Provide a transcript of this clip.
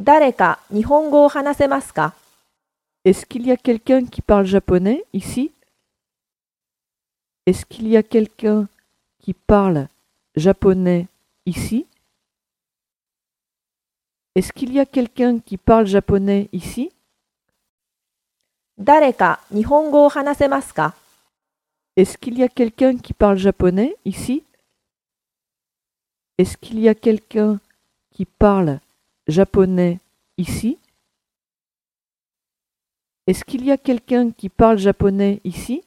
誰か日本語を話せますか Est-ce qu'il y a quelqu'un qui parle japonais ici Est-ce qu'il y a quelqu'un qui parle japonais ici Est-ce qu'il y a quelqu'un qui parle japonais ici 誰か日本語を話せますか Est-ce qu'il y a quelqu'un qui parle japonais ici Est-ce qu'il y a quelqu'un qui parle japonais ici. Est-ce qu'il y a quelqu'un qui parle japonais ici?